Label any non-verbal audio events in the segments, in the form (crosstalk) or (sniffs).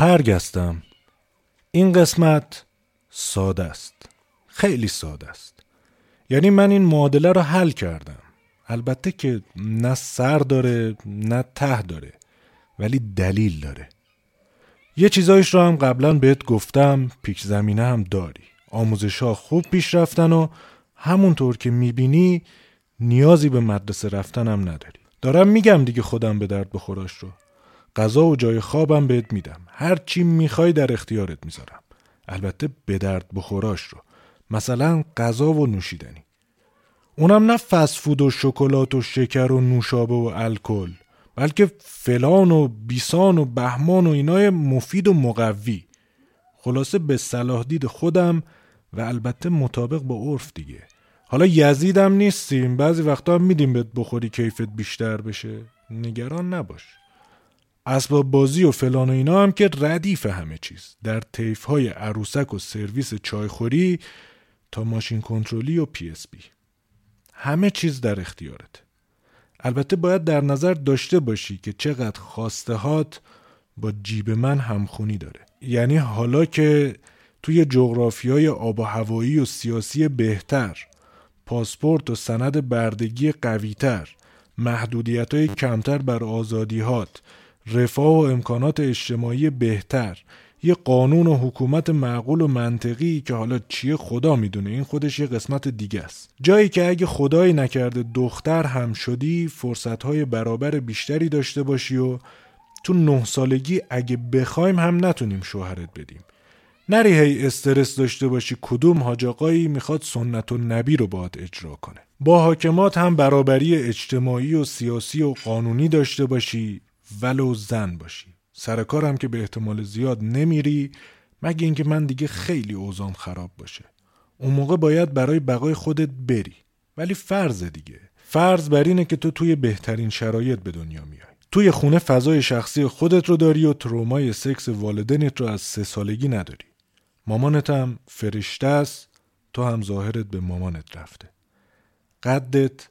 پرگستم این قسمت ساده است. خیلی ساده است. یعنی من این معادله رو حل کردم. البته که نه سر داره نه ته داره ولی دلیل داره. یه چیزایش رو هم قبلا بهت گفتم پیک زمینه هم داری. آموزش ها خوب پیش رفتن و همونطور که می‌بینی نیازی به مدرسه رفتن هم نداری. دارم میگم دیگه خودم به درد بخوراش رو. غذا و جای خوابم بهت میدم. هر چی می‌خوای در اختیارت می‌ذارم. البته به درد بخوراش رو. مثلا غذا و نوشیدنی. اونم نه فسفود و شکلات و شکر و نوشابه و الکل بلکه فلان و بیسان و بهمان و اینای مفید و مقوی. خلاصه به صلاح دید خودم و البته مطابق با عرف دیگه. حالا یزیدم نیستیم. بعضی وقتا هم میدیم بهت بخوری کیفت بیشتر بشه. نگران نباش. اسباب بازی و فلان و اینا هم که ردیف همه چیز. در طیف های عروسک و سرویس چایخوری تا ماشین کنترلی و PSP همه چیز در اختیارت. البته باید در نظر داشته باشی که چقدر خواستهات با جیب من همخونی داره. یعنی حالا که توی جغرافی های آب و هوایی و سیاسی بهتر پاسپورت و سند بردگی قویتر محدودیت های کمتر بر آزادیهات رفاه و امکانات اجتماعی بهتر. یه قانون و حکومت معقول و منطقی که حالا چیه خدا می‌دونه. این خودش یه قسمت دیگه است. جایی که اگه خدایی نکرده دختر هم شدی فرصتهای برابر بیشتری داشته باشی و تو نه سالگی اگه بخوایم هم نتونیم شوهرت بدیم. نری هی استرس داشته باشی کدوم حاجاقایی می‌خواد سنت و نبی رو باید اجرا کنه. با حاکمات هم برابری اجتماعی و سیاسی و قانونی داشته باشی. ولو زن باشی. سرکارم که به احتمال زیاد نمیری مگه اینکه من دیگه خیلی اوزام خراب باشه. اون موقع باید برای بقای خودت بری. ولی فرض دیگه. فرض بر اینه که تو توی بهترین شرایط به دنیا میای. توی خونه فضای شخصی خودت رو داری و ترومای سکس والدینت رو از سه سالگی نداری. مامانت هم فرشته است تو هم ظاهرت به مامانت رفته. قدت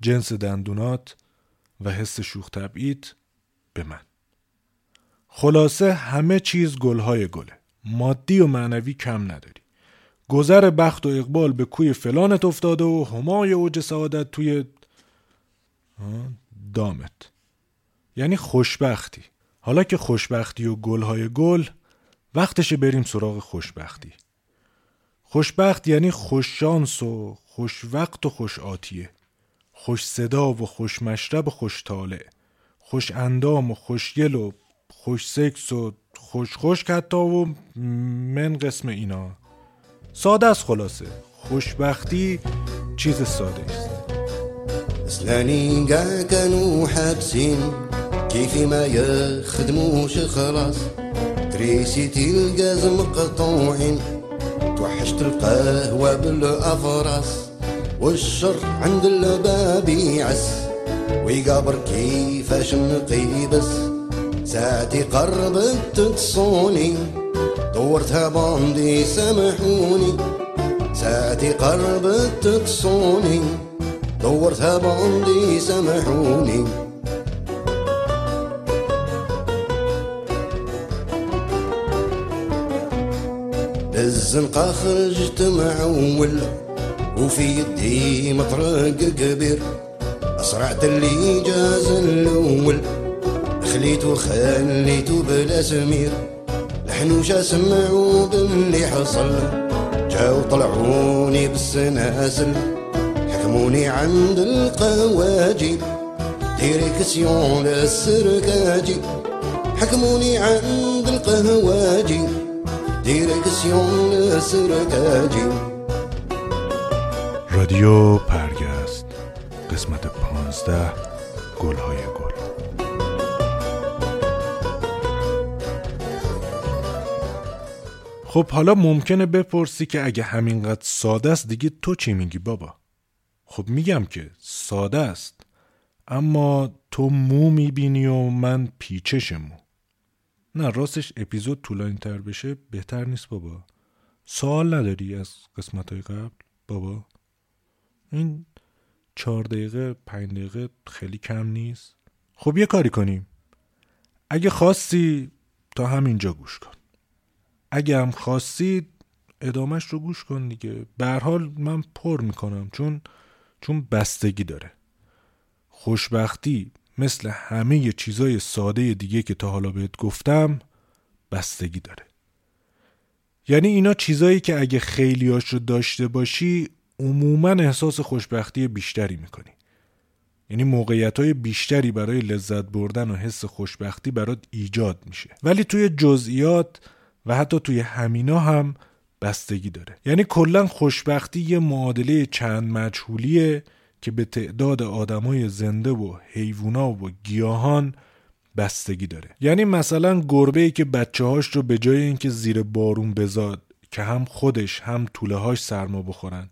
جنس دندونات و حس شوخ طبعیت به من. خلاصه همه چیز گلهای گله. مادی و معنوی کم نداری. گذر بخت و اقبال به کوی فلانت افتاده و همای اوج سعادت توی دامت. یعنی خوشبختی. حالا که خوشبختی و گلهای گل وقتش بریم سراغ خوشبختی. خوشبخت یعنی خوششانس و خوشوقت و خوش آتیه. خوش صدا و خوش مشرب و خوش طالع. خوش اندام و خوشگل و خوش سکس و خوش خوش حتی و من قسم اینا. ساده است خلاصه. خوشبختی چیز ساده است. سلاني قاع كانوا حابسين كيفي ما يخدموش خلاص. تريسيتي الغاز مقطوعين توحشت القهوة بالأفراس والشر عند الباب يعس ويقابر كيفاش نقيبس. ساعتي قربت تصوني دورتها باندي سامحوني. ساعتي قربت تصوني دورتها باندي سامحوني. الزنقة خرجت معول وفي يدي مطرق كبير. أسرعت اللي جاز الأول. خليتو خليتو بلا سمير. الحنوشة سمعوا باللي حصل. جاو طلعوني بالسناسل حكموني عند القواجي ديريكسيون للسركاجي حكموني عند القهواجي ديريكسيون للسركاجي رادیو پرگست قسمت پانزده گلهای گل. خب حالا ممکنه بپرسی که اگه همینقدر ساده است دیگه تو چی میگی بابا؟ خب میگم که ساده است اما تو مو می‌بینی و من پیچش مو. نه راستش اپیزود طولانی تر بشه بهتر نیست بابا. سوال نداری از قسمت های قبل؟ بابا؟ این چهار دقیقه پنج دقیقه خیلی کم نیست. خب یه کاری کنیم. اگه خواستی تا همینجا گوش کن. اگه هم خواستید ادامش رو گوش کن دیگه. حال من پر می‌کنم چون چون بستگی داره. خوشبختی مثل همه چیزای ساده دیگه که تا حالا بهت گفتم بستگی داره. یعنی اینا چیزایی که اگه خیلیاش رو داشته باشی عموما احساس خوشبختی بیشتری می‌کنی. یعنی موقعیت های بیشتری برای لذت بردن و حس خوشبختی برات ایجاد میشه. ولی توی جزئیات و حتی توی همینا هم بستگی داره. یعنی کلا خوشبختی یه معادله چند مجهولیه که به تعداد آدمای زنده و حیوونا و گیاهان بستگی داره. یعنی مثلا گربه ای که بچه هاش رو به جای اینکه زیر بارون بزاد که هم خودش هم طوله هاش سرما بخورن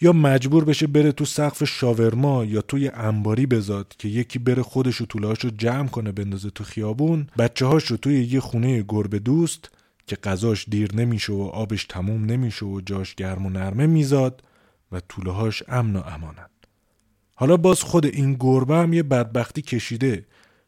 یا مجبور بشه بره تو سقف شاورما یا توی انباری بزاد که یکی بره خودش و طوله رو جمع کنه بندازه تو خیابون بچه هاش رو توی یه خونه گربه دوست که غذاش دیر نمیشه و آبش تموم نمیشه و جاش گرم و نرمه میزاد و طوله هاش امن و امانن حالا باز خود این گربه هم یه بدبختی کشیده.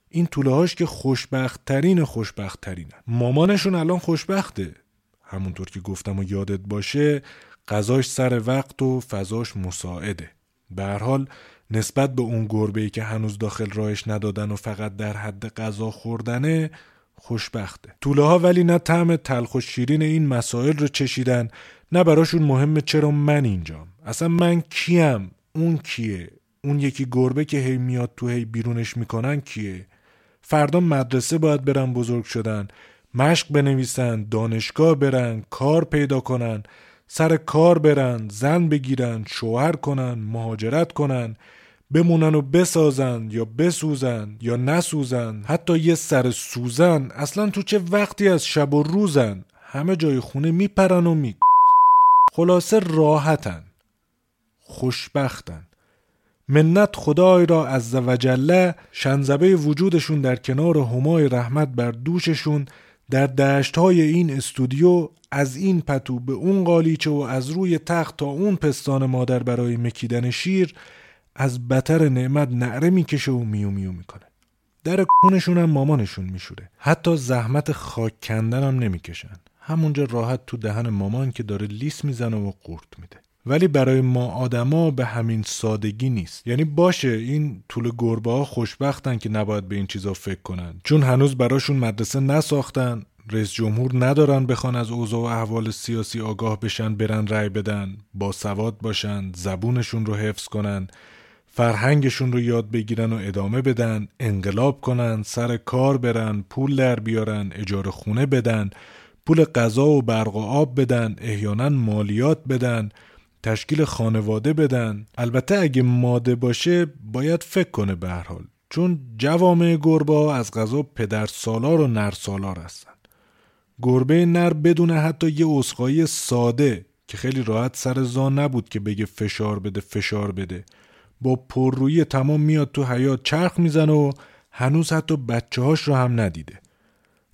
این طوله هاش که خوشبخت ترین خوشبخت ترینن مامانشون الان خوشبخته. همونطور که گفتم و یادت باشه غذاش سر وقت و فضاش مساعده. به حال نسبت به اون گربه ای که هنوز داخل راهش ندادن و فقط در حد غذا خوردنه خوشبخته. طوله ها ولی نه طعم تلخ و شیرین این مسائل رو چشیدن نه براشون مهمه چرا من اینجام. اصلا من کیم؟ اون کیه؟ اون یکی گربه که هی میاد تو هی بیرونش می‌کنن کیه؟ فردا مدرسه باید برن بزرگ شدن مشق بنویسن دانشگاه برن کار پیدا کنن. سر کار برن زن بگیرن شوهر کنن مهاجرت کنن بمونن و بسازن یا بسوزن یا نسوزن حتی یه سر سوزن. اصلا تو چه وقتی از شب و روزن؟ همه جای خونه میپرن و می (sniffs) خلاصه راحتن خوشبختن. منت خدای را از وجله شنزبه وجودشون در کنار همای رحمت بر دوششون در دشت های این استودیو از این پتو به اون قالیچه و از روی تخت تا اون پستان مادر برای مکیدن شیر از بتر نعمت نعره می‌کشه و میو میو می‌کنه. در کونشون هم مامانشون میشوره. حتی زحمت خاک کندن هم نمی‌کشن. همونجا راحت تو دهن مامان که داره لیس می‌زنه و قورت میده. ولی برای ما آدما به همین سادگی نیست. یعنی باشه این طول گربه ها خوشبختن که نباید به این چیزا فکر کنن. چون هنوز براشون مدرسه نساختن رئیس جمهور ندارن بخوان از اوضاع و احوال سیاسی آگاه بشن برن رأی بدن با سواد باشن زبونشون رو حفظ کنن فرهنگشون رو یاد بگیرن و ادامه بدن انقلاب کنن سر کار برن پول در بیارن اجاره خونه بدن پول غذا و برق و آب بدن احیانا مالیات بدن. تشکیل خانواده بدن. البته اگه ماده باشه باید فکر کنه به هر حال. چون جوامع گربه از غذا پدر سالار و نر سالار هستن. گربه نر بدون حتی یه اسخایی ساده که خیلی راحت سر زان نبود که بگه فشار بده فشار بده. با پررویی تمام میاد تو حیات چرخ می‌زنه و هنوز حتی بچه هاش رو هم ندیده.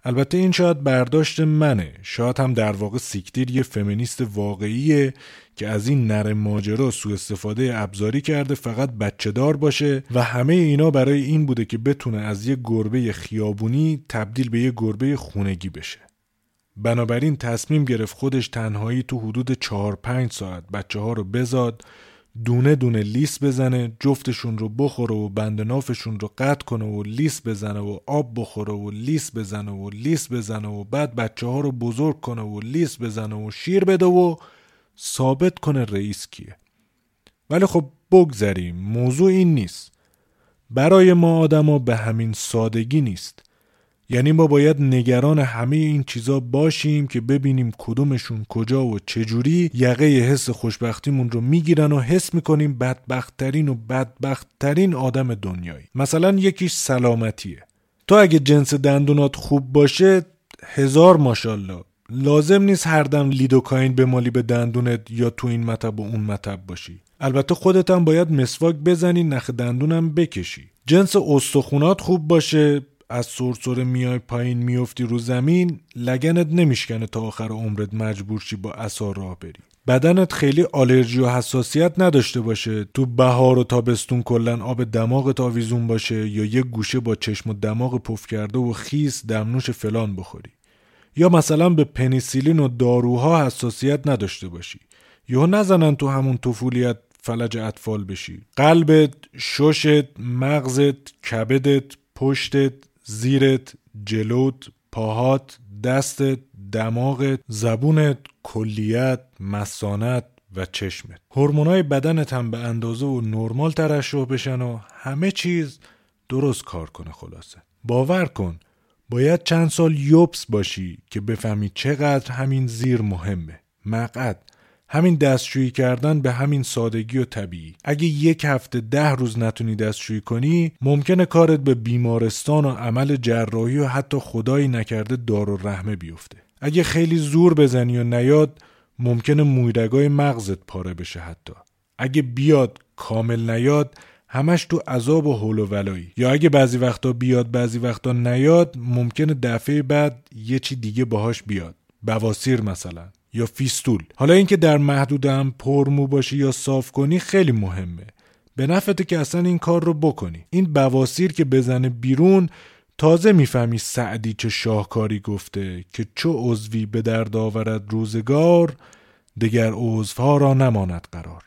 البته این شاید برداشت منه. شاید هم در واقع سیکتیر یه فمینیست واقعیه که از این نر ماجرا سوء استفاده ابزاری کرده فقط بچه دار باشه و همه اینا برای این بوده که بتونه از یه گربه خیابونی تبدیل به یه گربه خونگی بشه. بنابراین تصمیم گرفت خودش تنهایی تو حدود 4 5 ساعت بچه ها رو بزاد دونه دونه لیس بزنه جفتشون رو بخوره و بند نافشون رو قطع کنه و لیس بزنه و آب بخوره و لیس بزنه و لیس بزنه و بعد بچه ها رو بزرگ کنه و لیس بزنه و شیر بده و ثابت کنه رئیس کیه. ولی خب بگذریم موضوع این نیست. برای ما آدما به همین سادگی نیست. یعنی ما باید نگران همه این چیزا باشیم که ببینیم کدومشون کجا و چجوری یقه حس خوشبختیمون رو می‌گیرن و حس می‌کنیم بدبختترین و بدبختترین آدم دنیایی. مثلا یکیش سلامتیه. تو اگه جنس دندونات خوب باشه هزار ماشالله لازم نیست هر دم لیدوکاین بمالی به دندونت یا تو این مطب و اون مطب باشی. البته خودت هم باید مسواک بزنی نخ دندونم بکشی. جنس استخونات خوب باشه از سرسره میای پایین میفتی رو زمین لگنت نمیشکنه تا آخر عمرت مجبور شی با اثار راه بری. بدنت خیلی آلرژی و حساسیت نداشته باشه. تو بهار و تابستون کلا آب دماغت آویزون باشه یا یه گوشه با چشم و دماغ پف کرده و خیس دمنوش فلان بخوری. یا مثلا به پنیسیلین و داروها حساسیت نداشته باشی. یا نزنن تو همون طفولیت فلج اطفال بشی. قلبت ششت مغزت کبدت پشتت زیرت جلوت پاهات دستت دماغت زبونت کلیت مسانت و چشمت. هورمونای بدنت هم به اندازه و نرمال ترشح بشن و همه چیز درست کار کنه خلاصه. باور کن باید چند سال یوبس باشی که بفهمی چقدر همین زیر مهمه. مقعد. همین دستشویی کردن به همین سادگی و طبیعی. اگه یک هفته ده روز نتونی دستشویی کنی ممکنه کارت به بیمارستان و عمل جراحی و حتی خدایی نکرده دار و رحمه بیفته. اگه خیلی زور بزنی و نیاد ممکنه مویرگای مغزت پاره بشه حتی. اگه بیاد کامل نیاد همش تو عذاب و حول و ولایی. یا اگه بعضی وقتا بیاد بعضی وقتا نیاد ممکنه دفعه بعد یه چی دیگه باهاش بیاد. بواسیر مثلا. یا فیستول. حالا اینکه در محدودم پرمو باشی یا صاف کنی خیلی مهمه. به نفته که اصلا این کار رو بکنی. این بواسیر که بزنه بیرون تازه می‌فهمی سعدی چه شاهکاری گفته که چو عضوی به درد آورد روزگار دگر عضوها را نماند قرار.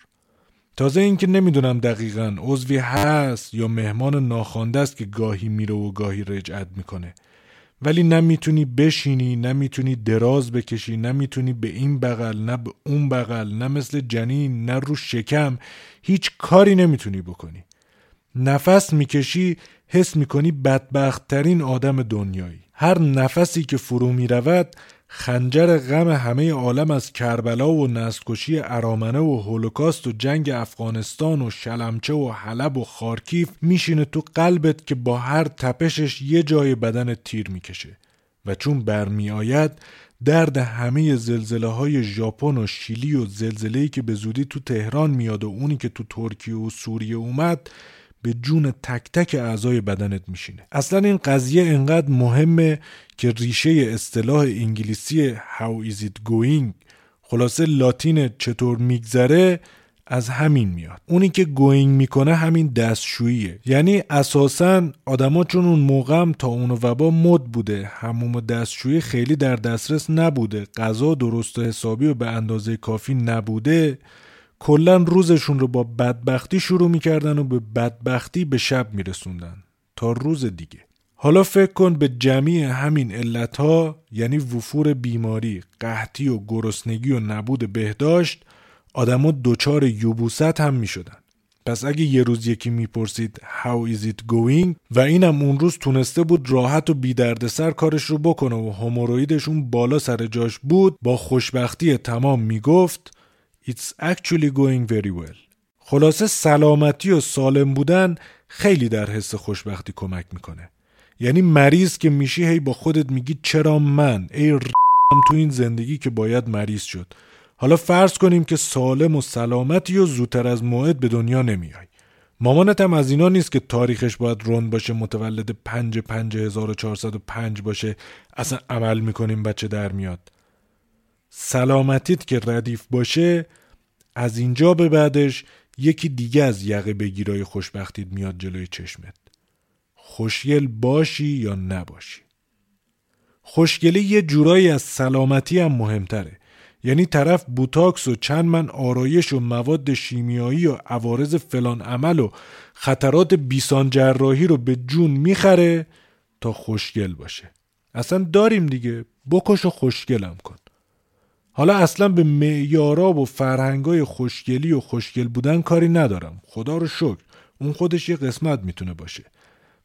تازه اینکه نمی‌دونم دقیقا عضوی هست یا مهمان ناخوانده است که گاهی میره و گاهی رجعت می‌کنه. ولی نمی‌تونی بشینی نمی‌تونی دراز بکشی نمی‌تونی به این بغل نه به اون بغل نه مثل جنین نه رو شکم هیچ کاری نمی‌تونی بکنی. نفس می‌کشی حس می‌کنی بدبخت ترین آدم دنیایی. هر نفسی که فرو می‌رود خنجر غم همه عالم از کربلا و نسلکشی ارامنه و هولوکاست و جنگ افغانستان و شلمچه و حلب و خارکیف میشینه تو قلبت که با هر تپشش یه جای بدن تیر می‌کشه. و چون برمیآید درد همه زلزله های ژاپن و شیلی و زلزله‌ای که به زودی تو تهران میاد و اونی که تو ترکیه و سوریه اومد به جون تک تک اعضای بدنت میشینه. اصلا این قضیه انقدر مهمه که ریشه اصطلاح انگلیسی how is it going خلاصه لاتین چطور میگذره از همین میاد. اونی که گوینگ می‌کنه همین دستشوییه. یعنی اساسا آدما چون اون موقع تا اون وبا مد بوده هموم دستشویی خیلی در دسترس نبوده غذا درست و حسابی و به اندازه کافی نبوده کلا روزشون رو با بدبختی شروع می‌کردن و به بدبختی به شب میرسوندن. تا روز دیگه. حالا فکر کن به جمعی همین علت ها یعنی وفور بیماری، قحطی و گرسنگی و نبود بهداشت آدما دچار یوبوست هم می شدن. پس اگه یه روز یکی می‌پرسید How is it going و اینم اون روز تونسته بود راحت و بی سر کارش رو بکنه و همورویدشون بالا سر جاش بود با خوشبختی تمام می‌گفت It's actually going very well. خلاصه سلامتی و سالم بودن خیلی در حس خوشبختی کمک می‌کنه. یعنی مریض که میشی هی با خودت میگی چرا من ای تو این زندگی که باید مریض شد. حالا فرض کنیم که سالم و سلامتی و زودتر از موعد به دنیا نمیای. مامانت هم از اینا نیست که تاریخش باید رند باشه متولد پنج پنج هزار و چارصد و پنج باشه اصلا عمل می‌کنیم بچه در میاد سلامتیت که ردیف باشه از اینجا به بعدش یکی دیگه از یقه بگیرای خوشبختیت میاد جلوی چشمت. خوشگل باشی یا نباشی؟ خوشگلی یه جورایی از سلامتی هم مهمتره. یعنی طرف بوتاکس و چند من آرایش و مواد شیمیایی و عوارض فلان عمل و خطرات بیسان جراحی رو به جون می‌خره تا خوشگل باشه. اصلا داریم دیگه بکش و خوشگلم کن. حالا اصلا به معیارا و فرهنگای خوشگلی و خوشگل بودن کاری ندارم. خدا رو شکر. اون خودش یه قسمت می‌تونه باشه.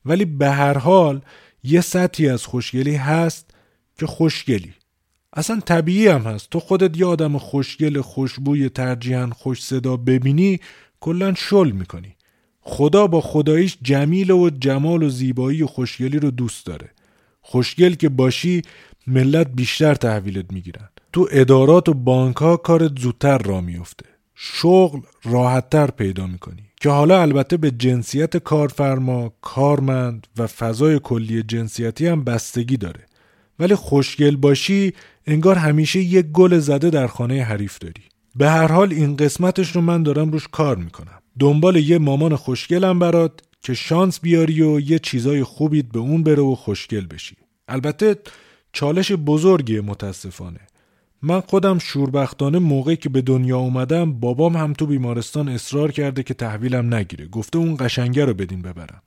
ولی به هر حال یه سطحی از خوشگلی هست که خوشگلی. اصلا طبیعی هم هست. تو خودت یه آدم خوشگل خوشبوی ترجیحاً خوش صدا ببینی کلا شل می‌کنی. خدا با خداییش جمیل و جمال و زیبایی و خوشگلی رو دوست داره. خوشگل که باشی ملت بیشتر تحویلت می‌گیرن تو ادارات و بانک ها کارت زودتر را میفته شغل راحتتر پیدا می‌کنی. که حالا البته به جنسیت کارفرما، کارمند و فضای کلی جنسیتی هم بستگی داره. ولی خوشگل باشی انگار همیشه یک گل زده در خانه حریف داری. به هر حال این قسمتش رو من دارم روش کار می‌کنم. دنبال یه مامان خوشگلم برات که شانس بیاری و یه چیزای خوبیت به اون بره و خوشگل بشی. البته چالش بزرگیه متاسفانه. من خودم شوربختانه موقعی که به دنیا اومدم بابام هم تو بیمارستان اصرار کرده که تحویلم نگیره. گفته اون قشنگه رو بدین ببرم.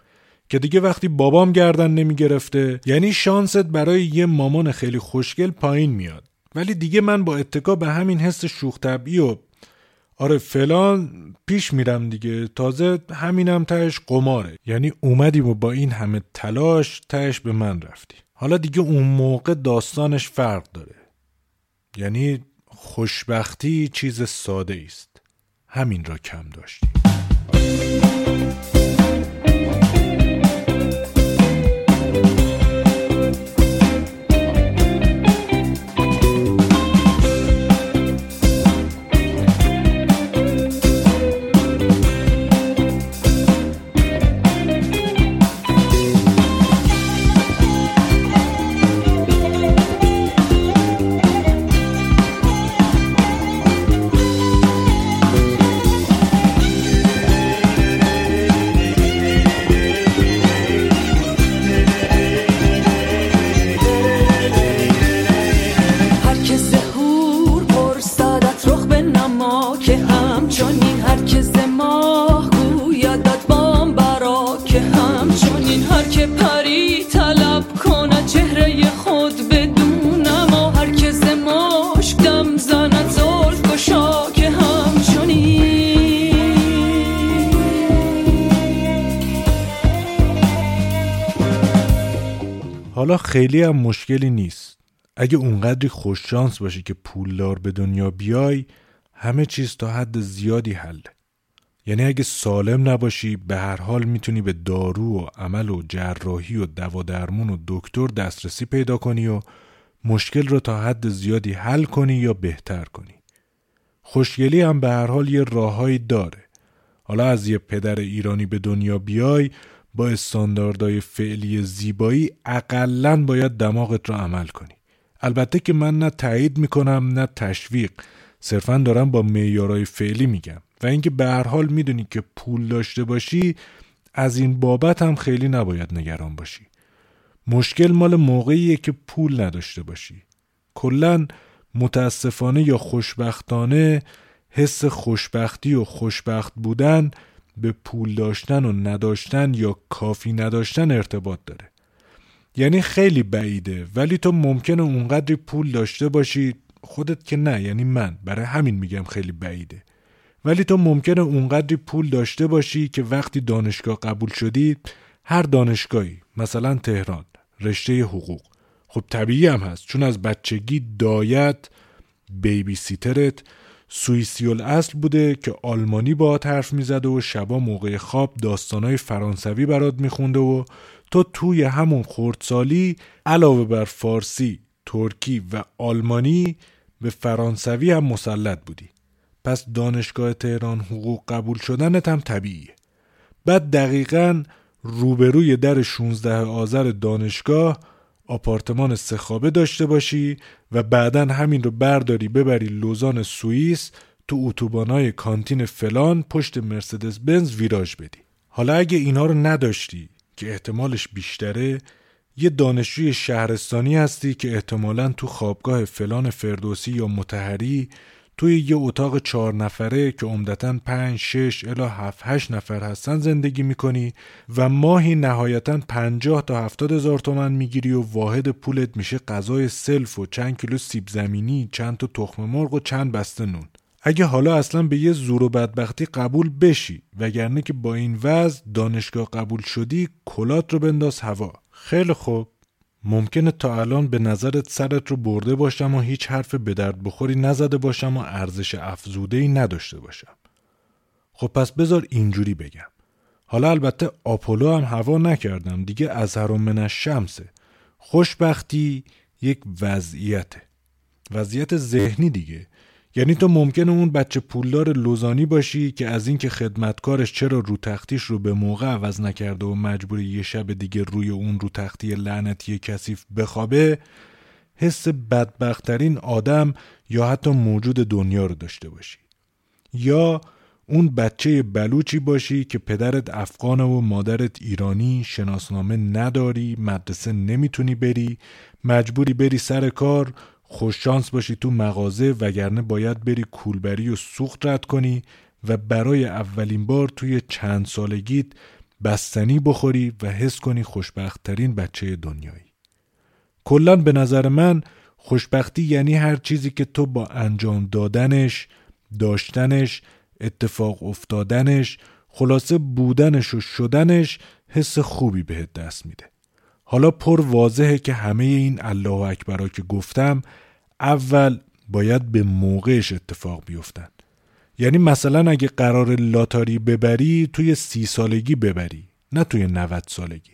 که دیگه وقتی بابام گردن نمی گرفته یعنی شانست برای یه مامان خیلی خوشگل پایین میاد. ولی دیگه من با اتکا به همین حس شوخ طبعی و آره فلان پیش میرم دیگه. تازه همینم تهش قماره. یعنی اومدیم و با این همه تلاش تهش به من رفتی. حالا دیگه اون موقع داستانش فرق داره. یعنی خوشبختی چیز ساده است. همین را کم داشتیم. حالا خیلی هم مشکلی نیست. اگه اونقدری خوششانس باشی که پولدار به دنیا بیای همه چیز تا حد زیادی حله. یعنی اگه سالم نباشی به هر حال می‌تونی به دارو و عمل و جراحی و دوا درمون و دکتر دسترسی پیدا کنی و مشکل رو تا حد زیادی حل کنی یا بهتر کنی. خوشگلی هم به هر حال یه راههایی داره. حالا از یه پدر ایرانی به دنیا بیای با استانداردهای فعلی زیبایی اقلا باید دماغت را عمل کنی. البته که من نه تایید می‌کنم نه تشویق. صرفا دارم با معیارهای فعلی میگم. و اینکه به هر حال می‌دونی که پول داشته باشی از این بابت هم خیلی نباید نگران باشی. مشکل مال موقعیه که پول نداشته باشی. کلا متاسفانه یا خوشبختانه حس خوشبختی و خوشبخت بودن به پول داشتن و نداشتن یا کافی نداشتن ارتباط داره. یعنی خیلی بعیده ولی تو ممکنه اونقدری پول داشته باشی خودت که نه یعنی من برای همین میگم خیلی بعیده. ولی تو ممکنه اونقدری پول داشته باشی که وقتی دانشگاه قبول شدی هر دانشگاهی مثلا تهران رشته حقوق خب طبیعی هم هست. چون از بچگی دایت بیبی سیترت سوئیسیول اصل بوده که آلمانی با حرف می‌زده و شبا موقع خواب داستانای فرانسوی برات میخونده و تو توی همون خردسالی علاوه بر فارسی، ترکی و آلمانی به فرانسوی هم مسلط بودی. پس دانشگاه تهران حقوق قبول شدنت هم طبیعیه. بعد دقیقا روبروی در 16 آذر دانشگاه آپارتمان سخابه داشته باشی و بعدا همین رو برداری ببری لوزان سوئیس تو اتوبانای کانتون فلان پشت مرسدس بنز ویراژ بدی. حالا اگه اینا رو نداشتی که احتمالش بیشتره یه دانشجوی شهرستانی هستی که احتمالا تو خوابگاه فلان فردوسی یا مطهری توی یه اتاق چهار نفره که عمدتا پنج شش الی هفت هشت نفر هستن زندگی می‌کنی و ماهی نهایتا پنجاه تا هفتاد هزار تومن می‌گیری و واحد پولت میشه غذای سلف و چند کیلو سیب زمینی چند تا تخم مرغ و چند بسته نون. اگه حالا اصلا به یه زور و بدبختی قبول بشی وگرنه که با این وضع دانشگاه قبول شدی کلات رو بنداز هوا. خیلی خوب. ممکنه تا الان به نظرت سرت رو برده باشم و هیچ حرف به درد بخوری نزده باشم و ارزش افزوده ای نداشته باشم. خب پس بذار اینجوری بگم. حالا البته آپولو هم هوا نکردم دیگه از من شمسه. خوشبختی یک وضعیته. وضعیت ذهنی دیگه یعنی تو ممکنه اون بچه پولدار لوزانی باشی که از اینکه خدمتکارش چرا رو تختیش رو به موقع عوض نکرده و مجبور یه شب دیگه روی اون رو تختی لعنتی کثیف بخوابه حس بدبختترین آدم یا حتی موجود دنیا رو داشته باشی. یا اون بچه بلوچی باشی که پدرت افغانه و مادرت ایرانی شناسنامه نداری مدرسه نمی‌تونی بری مجبوری بری سر کار خوششانس باشی تو مغازه وگرنه باید بری کولبری و سوخت رد کنی و برای اولین بار توی چند سالگیت بستنی بخوری و حس کنی خوشبختترین بچه دنیایی. کلا به نظر من خوشبختی یعنی هر چیزی که تو با انجام دادنش داشتنش اتفاق افتادنش خلاصه بودنش و شدنش حس خوبی بهت دست میده. حالا پر واضحه که همه این الله اکبرا که گفتم اول باید به موقعش اتفاق بیفتن یعنی مثلا اگه قرار لاتاری ببری توی سی سالگی ببری نه توی 90 سالگی.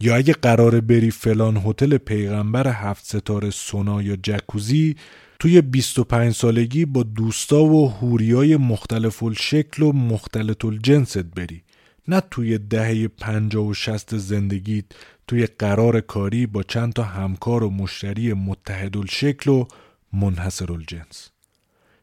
یا اگه قرار بری فلان هتل پیغمبر هفت ستاره سونا یا جکوزی توی 25 سالگی با دوستا و هوریای مختلف الشکل و مختلط الجنست بری. نه توی دهه 50 و 60 زندگیت توی قرار کاری با چند تا همکار و مشتری متحد الشکل و منحصر الجنس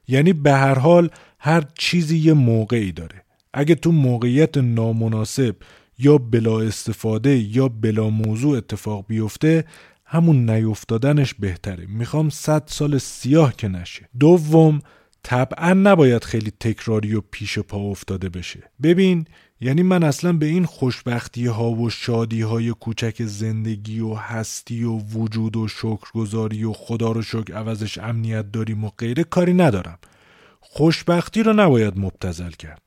یعنی به هر حال هر چیزی یه موقعی داره. اگه تو موقعیت نامناسب یا بلا استفاده یا بلا موضوع اتفاق بیفته همون نیفتادنش بهتره. می‌خوام صد سال سیاه که نشه. دوم طبعا نباید خیلی تکراری و پیش پا افتاده بشه. ببین یعنی من اصلا به این خوشبختی ها و شادی های کوچک زندگی و هستی و وجود و شکرگزاری و خدا رو شکر عوضش امنیت داریم و غیره کاری ندارم. خوشبختی رو نباید مبتزل کرد.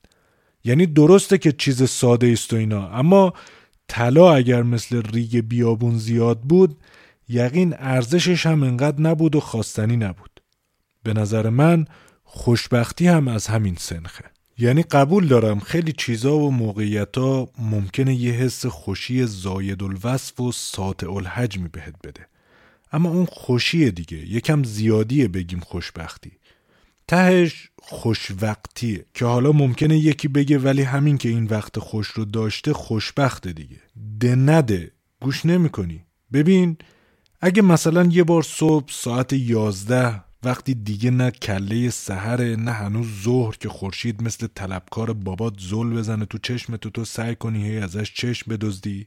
یعنی درسته که چیز ساده است و اینا اما طلا اگر مثل ریگ بیابون زیاد بود یقین ارزشش هم انقدر نبود و خواستنی نبود. به نظر من خوشبختی هم از همین سنخه. یعنی قبول دارم خیلی چیزا و موقعیت ها ممکنه یه حس خوشی زاید الوصف و ساطع الحجمی بهت بده. اما اون خوشی دیگه یکم زیادیه بگیم خوشبختی. تهش خوشوقتیه که حالا ممکنه یکی بگه ولی همین که این وقت خوش رو داشته خوشبخته دیگه. ده نده گوش نمی ببین اگه مثلا یه بار صبح ساعت یازده وقتی دیگه نه کله سحره نه هنوز ظهر که خورشید مثل طلبکار بابات زل بزنه تو چشم تو تو سعی کنی هی ازش چشم بدزدی.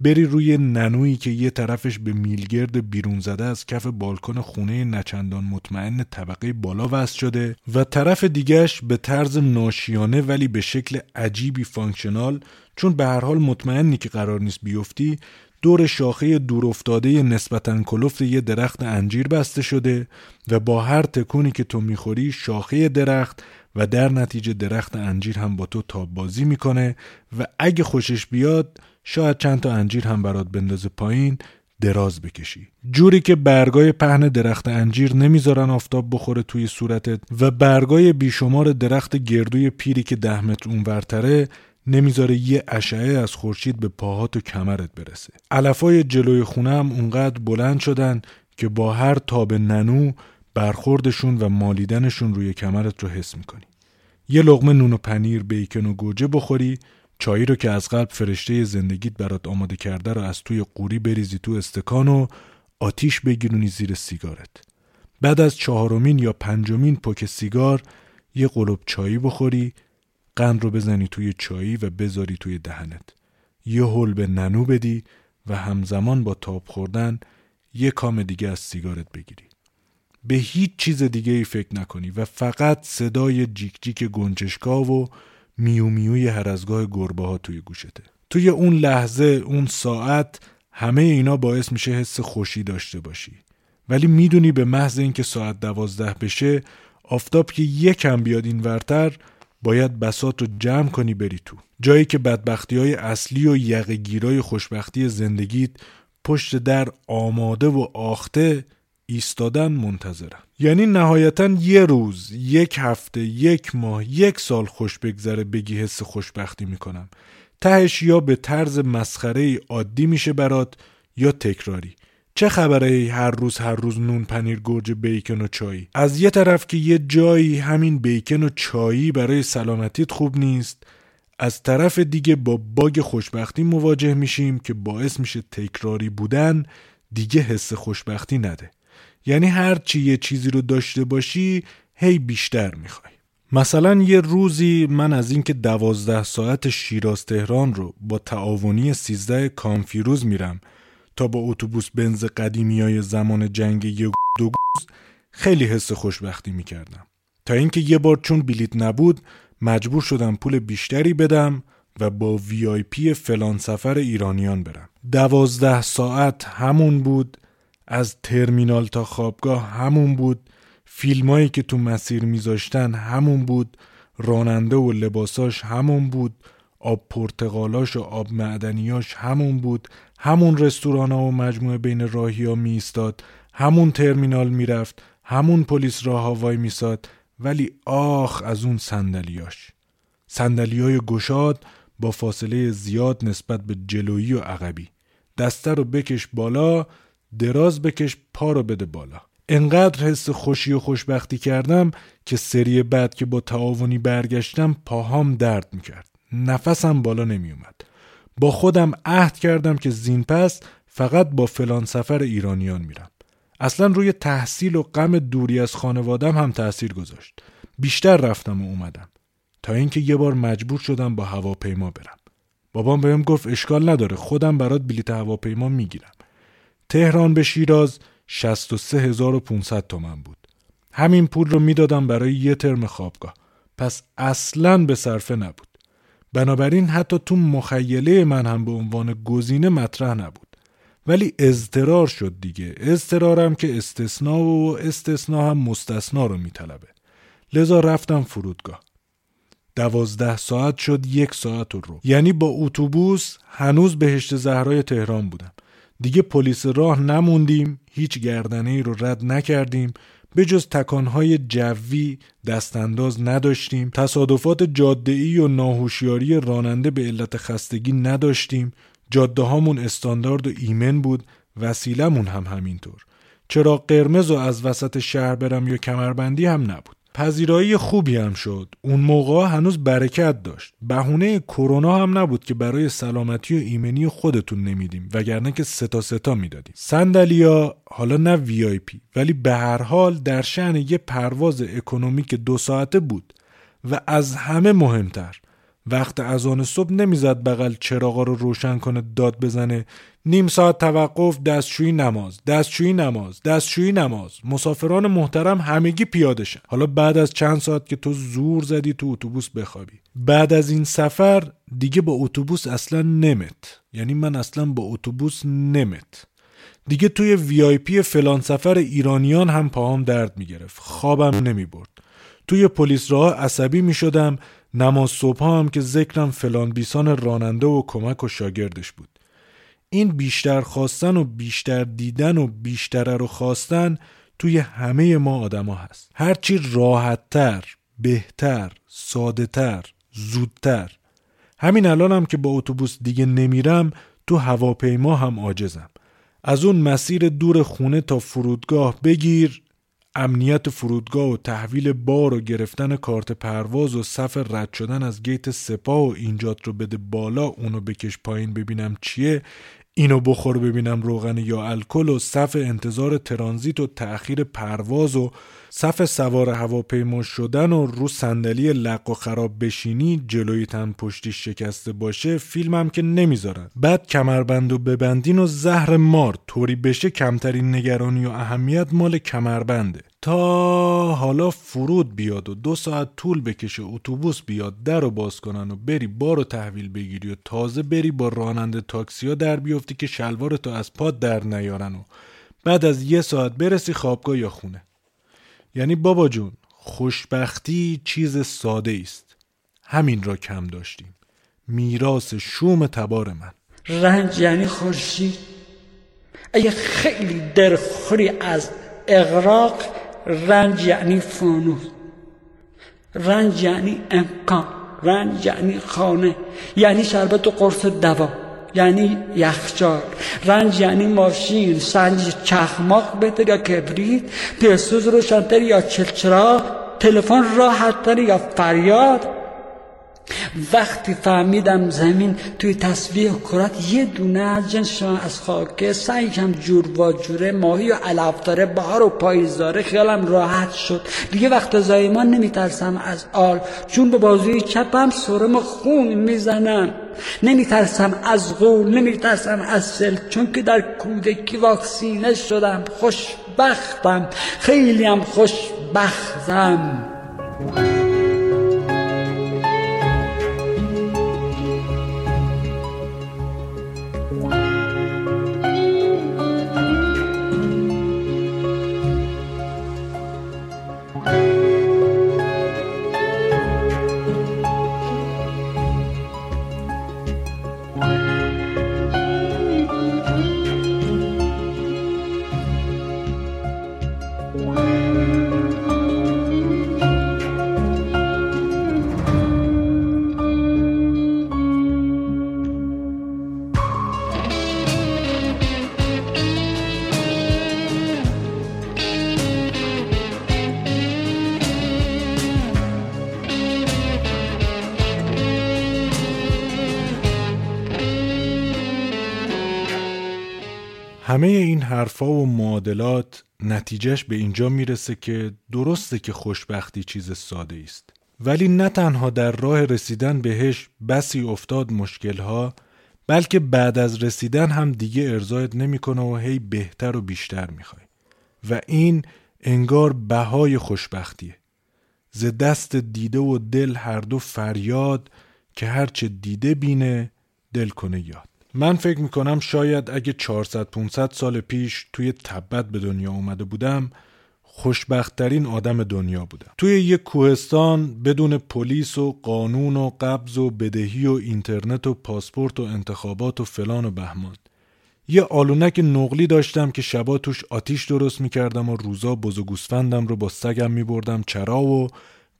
بری روی ننویی که یه طرفش به میلگرد بیرون زده از کف بالکن خونه نه‌چندان مطمئن طبقه بالا وصل شده و طرف دیگهش به طرز ناشیانه ولی به شکل عجیبی functional چون به هر حال مطمئنی که قرار نیست بیفتی دور شاخه دورافتاده نسبتا کلفت یه درخت انجیر بسته شده و با هر تکونی که تو می‌خوری شاخه درخت و در نتیجه درخت انجیر هم با تو تاب بازی می‌کنه و اگه خوشش بیاد شاید چند تا انجیر هم برات بندازه پایین دراز بکشی. جوری که برگای پهن درخت انجیر نمی‌ذارن آفتاب بخوره توی صورتت و برگای بیشمار درخت گردوی پیری که ده متر اونورتره نمی‌ذاره یه اشعه از خورشید به پاهات و کمرت برسه. علفای جلوی خونه هم اونقدر بلند شدن که با هر تاب ننو برخوردشون و مالیدنشون روی کمرت رو حس می‌کنی. یه لغمه نون و پنیر بیکن و گوجه بخوری چایی رو که از قلب فرشته زندگیت برات آماده کرده رو از توی قوری بریزی تو استکان و آتیش بگیرونی زیر سیگارت. بعد از چهارمین یا پنجمین پک سیگار یه قلوب چایی بخوری قند رو بزنی توی چایی و بذاری توی دهنت. یه هل به ننو بدی و همزمان با تاب خوردن یه کام دیگه از سیگارت بگیری. به هیچ چیز دیگه ای فکر نکنی و فقط صدای جیک جیک گنجشگاه و میو میوی هر از گاه گربه ها توی گوشته. توی اون لحظه اون ساعت همه اینا باعث میشه حس خوشی داشته باشی. ولی می‌دونی به محض اینکه ساعت دوازده بشه آفتاب که یکم بیاد این ورتر باید بسات رو جمع کنی بری تو. جایی که بدبختی های اصلی و یقگیرای خوشبختی زندگیت پشت در آماده و آخته ایستادن منتظرم یعنی نهایتا یه روز یک هفته یک ماه یک سال خوش بگذره بگی حس خوشبختی می‌کنم. تهش یا به طرز مسخره عادی میشه برات یا تکراری. چه خبره هر روز هر روز نون پنیر گوجه بیکن و چایی از یه طرف که یه جایی همین بیکن و چایی برای سلامتیت خوب نیست از طرف دیگه با باگ خوشبختی مواجه میشیم که باعث میشه تکراری بودن دیگه حس خوشبختی نده. یعنی هر چی یه چیزی رو داشته باشی هی بیشتر می‌خوای. مثلا یه روزی من از اینکه دوازده ساعت شیراز تهران رو با تعاونی سیزده کانفیروز میرم با اتوبوس بنز قدیمی های زمان جنگ یه دو خیلی حس خوشبختی می‌کردم. تا اینکه یه بار چون بلیت نبود مجبور شدم پول بیشتری بدم و با وی آی پی فلان سفر ایرانیان برم. دوازده ساعت همون بود از ترمینال تا خوابگاه همون بود فیلمایی که تو مسیر میذاشتن همون بود راننده و لباساش همون بود آب پرتقالاش و آب معدنیاش همون بود. همون رستوران ها و مجموعه بین راهی ها می همون ترمینال می‌رفت همون پلیس راه ها وای میساد ولی آخ از اون سندلیاش سندلی های گشاد با فاصله زیاد نسبت به جلویی و عقبی. دسته رو بکش بالا دراز بکش پا رو بده بالا. انقدر حس خوشی و خوشبختی کردم که سری بعد که با تعاونی برگشتم پاهام درد می‌کرد. نفسم بالا نمیومد با خودم عهد کردم که زین پس فقط با فلان سفر ایرانیان میرم. اصلا روی تحصیل و غم دوری از خانوادم هم تاثیر گذاشت. بیشتر رفتم و اومدم. تا اینکه یه بار مجبور شدم با هواپیما برم. بابام بهم گفت اشکال نداره خودم برات بلیت هواپیما می‌گیرم. تهران به شیراز 63500 تومن بود. همین پول رو می‌دادم برای یه ترم خوابگاه. پس اصلا به صرفه نبود. بنابراین حتی تو مخیله من هم به عنوان گزینه مطرح نبود. ولی اضطرار شد دیگه. اضطرارم که استثنا و استثنا هم مستثنا رو میطلبه. لذا رفتم فرودگاه. دوازده ساعت شد یک ساعت رو. یعنی با اتوبوس هنوز بهشت زهرای تهران بودم. دیگه پلیس راه نموندیم هیچ گردنه ای رو رد نکردیم. به جز تکانهای جزئی دست‌انداز نداشتیم تصادفات جاده و ناهوشیاری راننده به علت خستگی نداشتیم. جاده هامون استاندارد و ایمن بود وسیلمون هم همینطور. چراغ قرمز و از وسط شهر برم یا کمربندی هم نبود. پذیرایی خوبی هم شد. اون موقع هنوز برکت داشت. بهونه کرونا هم نبود که برای سلامتی و ایمنی خودتون نمیدیم وگرنه که سه تا سه تا می‌دادیم. صندلیا حالا نه VIP ولی به هر حال در شأن یه پرواز economic دو ساعته بود و از همه مهمتر. وقت از آن صبح نمی‌زد بغل چراغا رو روشن کنه داد بزنه. نیم ساعت توقف دستشویی نماز دستشویی نماز دستشویی نماز. مسافران محترم همگی پیاده شن. حالا بعد از چند ساعت که تو زور زدی تو اتوبوس بخوابی. بعد از این سفر دیگه با اتوبوس اصلا نمت. یعنی من اصلا با اتوبوس نمت. دیگه توی وی آی پی فلان سفر ایرانیان هم پاهام درد می‌گرفت. خوابم نمی برد توی پلیس راه عصبی می شدم نماز صبح هم که ذکرم فلان بیسان راننده و کمک و شاگردش بود. این بیشتر خواستن و بیشتر دیدن و بیشتر رو خواستن توی همه ما آدما هست. هرچی راحتتر بهتر سادهتر زودتر. همین الانم که با اتوبوس دیگه نمیرم تو هواپیما هم عاجزم. از اون مسیر دور خونه تا فرودگاه بگیر امنیت فرودگاه و تحویل بار و گرفتن کارت پرواز و صف رد شدن از گیت سپاه و اینجات رو بده بالا اونو بکش پایین ببینم چیه. اینو بخور ببینم روغن یا الکل و صف انتظار ترانزیت و تأخیر پرواز و صف سوار هواپیما شدن و رو صندلی لق و خراب بشینی جلوی تن پشتی شکسته باشه فیلمم که نمی‌ذارن. بعد کمربند و ببندین و زهر مار طوری بشه کمترین نگرانی و اهمیت مال کمربنده. تا حالا فرود بیاد و دو ساعت طول بکشه اتوبوس بیاد در رو باز کنن و بری بار و تحویل بگیری و تازه بری با راننده تاکسیا در بیفتی که شلوار تو از پاد در نیارن و بعد از یه ساعت برسی خوابگاه یا خونه. یعنی بابا جون خوشبختی چیز ساده است همین را کم داشتیم. میراث شوم تبار من. رنج یعنی خورشید. اگه خیلی درخوری از اغراق رنج یعنی فانوس رنج یعنی امکان رنج یعنی خانه یعنی شربت و قرص دوا یعنی یخچال رنج یعنی ماشین سنج چخماق بهتر یا کبریت پیسوز روشنتر یا چلچرا تلفن راحتتر یا فریاد وقتی فهمیدم زمین توی تصویه کرات یه دونه از جنس از خاکه سعی کم جور و جوره ماهی و علف داره بهار و پاییز داره خیالم راحت شد. دیگه وقت زایمان نمیترسم از آل. چون به بازوی چپم سرم خون می‌زنم. نمیترسم از غول نمیترسم از سل چون که در کودکی واکسینه شدم. خوشبختم. خیلیم خوشبختم. همه این حرفا و معادلات نتیجهش به اینجا می‌رسه که درسته که خوشبختی چیز ساده است ولی نه تنها در راه رسیدن بهش بسی افتاد مشکلها بلکه بعد از رسیدن هم دیگه ارزایت نمی‌کنه و هی بهتر و بیشتر می‌خوای. و این انگار بهای خوشبختیه. ز دست دیده و دل هر دو فریاد که هرچه دیده بینه دل کنه یاد. من فکر می‌کنم شاید اگه 400 500 سال پیش توی تبت به دنیا اومده بودم خوشبختترین آدم دنیا بودم. توی یک کوهستان بدون پلیس و قانون و قبض و بدهی و اینترنت و پاسپورت و انتخابات و فلان و بهمان. یه آلونک نقلی داشتم که شبا توش آتیش درست می‌کردم و روزا بز رو با سگم میبردم چرا و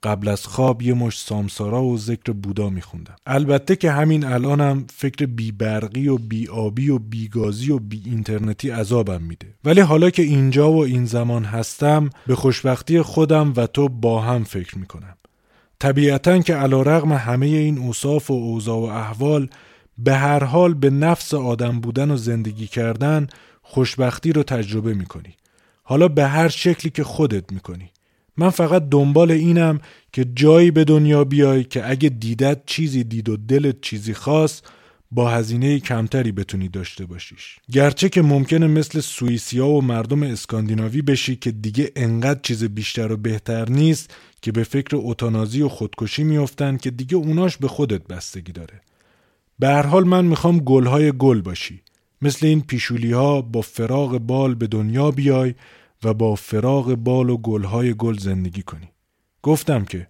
قبل از خواب یه مش سامسارا و ذکر بودا میخوندم. البته که همین الانم فکر بی برقی و بی آبی و بی گازی و بی اینترنتی عذابم میده. ولی حالا که اینجا و این زمان هستم به خوشبختی خودم و تو با هم فکر می‌کنم. طبیعتا که علا رغم همه این اوصاف و اوضاع و احوال به هر حال به نفس آدم بودن و زندگی کردن خوشبختی رو تجربه می‌کنی. حالا به هر شکلی که خودت می‌کنی. من فقط دنبال اینم که جایی به دنیا بیای که اگه دیدت چیزی دید و دلت چیزی خواست با هزینه کمتری بتونی داشته باشیش. گرچه که ممکنه مثل سوئیسیا و مردم اسکاندیناوی بشی که دیگه انقدر چیز بیشتر و بهتر نیست که به فکر اوتانازی و خودکشی میافتن که دیگه اوناش به خودت بستگی داره. به هر حال من می‌خوام گلهای گل باشی. مثل این پیشولی ها با فراغ بال به دنیا بیای و با فراغ بال و گلهای گل زندگی کنی. گفتم که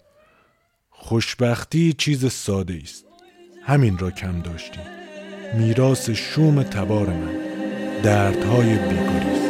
خوشبختی چیز ساده است همین را کم داشتیم میراث شوم تبار من. دردهای بیگریز